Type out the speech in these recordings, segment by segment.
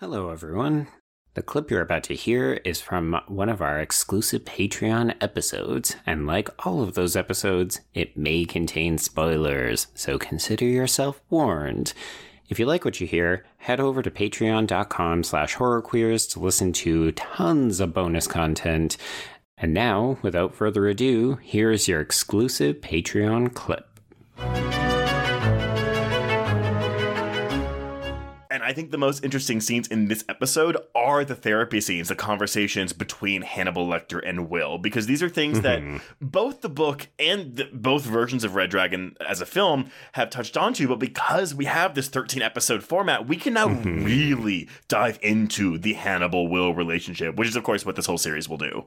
Hello, everyone. The clip you're about to hear is from one of our exclusive Patreon episodes, and like all of those episodes, it may contain spoilers, so consider yourself warned. If you like what you hear, head over to patreon.com slash horrorqueers to listen to tons of bonus content. And now, without further ado, here's your exclusive Patreon clip. I think the most interesting scenes in this episode are the therapy scenes, the conversations between Hannibal Lecter and Will, because these are things that mm-hmm. both the book and the, both versions of Red Dragon as a film have touched onto. But because we have this 13 episode format, we can now mm-hmm. really dive into the Hannibal Will relationship, which is, of course, what this whole series will do.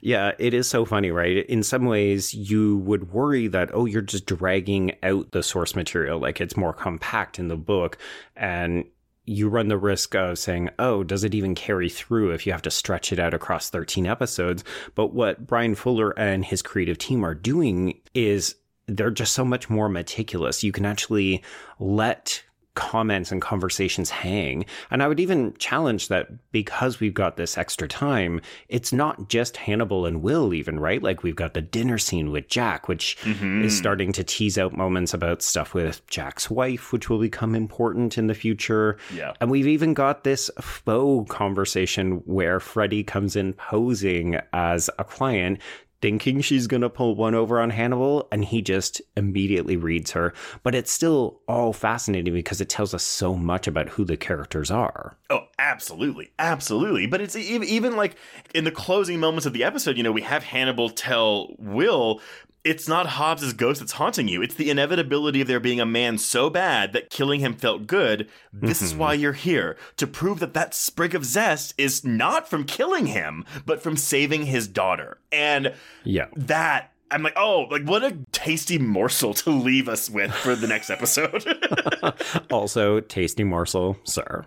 Yeah, it is so funny, right? In some ways, you would worry that, oh, you're just dragging out the source material, like it's more compact in the book. And you run the risk of saying, oh, does it even carry through if you have to stretch it out across 13 episodes? But what Bryan Fuller and his creative team are doing is they're just so much more meticulous. You can actually let comments and conversations hang. And I would even challenge that because we've got this extra time, it's not just Hannibal and Will, even, right? Like we've got the dinner scene with Jack, which is mm-hmm. starting to tease out moments about stuff with Jack's wife, which will become important in the future. Yeah. And we've even got this faux conversation where Freddie comes in posing as a client thinking she's going to pull one over on Hannibal, and he just immediately reads her. But it's still all fascinating because it tells us so much about who the characters are. Oh, absolutely, absolutely. But it's even even like in the closing moments of the episode, you know, we have Hannibal tell Will. It's not Hobbs's ghost that's haunting you. It's the inevitability of there being a man so bad that killing him felt good. This is why mm-hmm. you're here to prove that that sprig of zest is not from killing him, but from saving his daughter. And Yeah. that I'm like, oh, like what a tasty morsel to leave us with for the next episode. Also, tasty morsel, sir.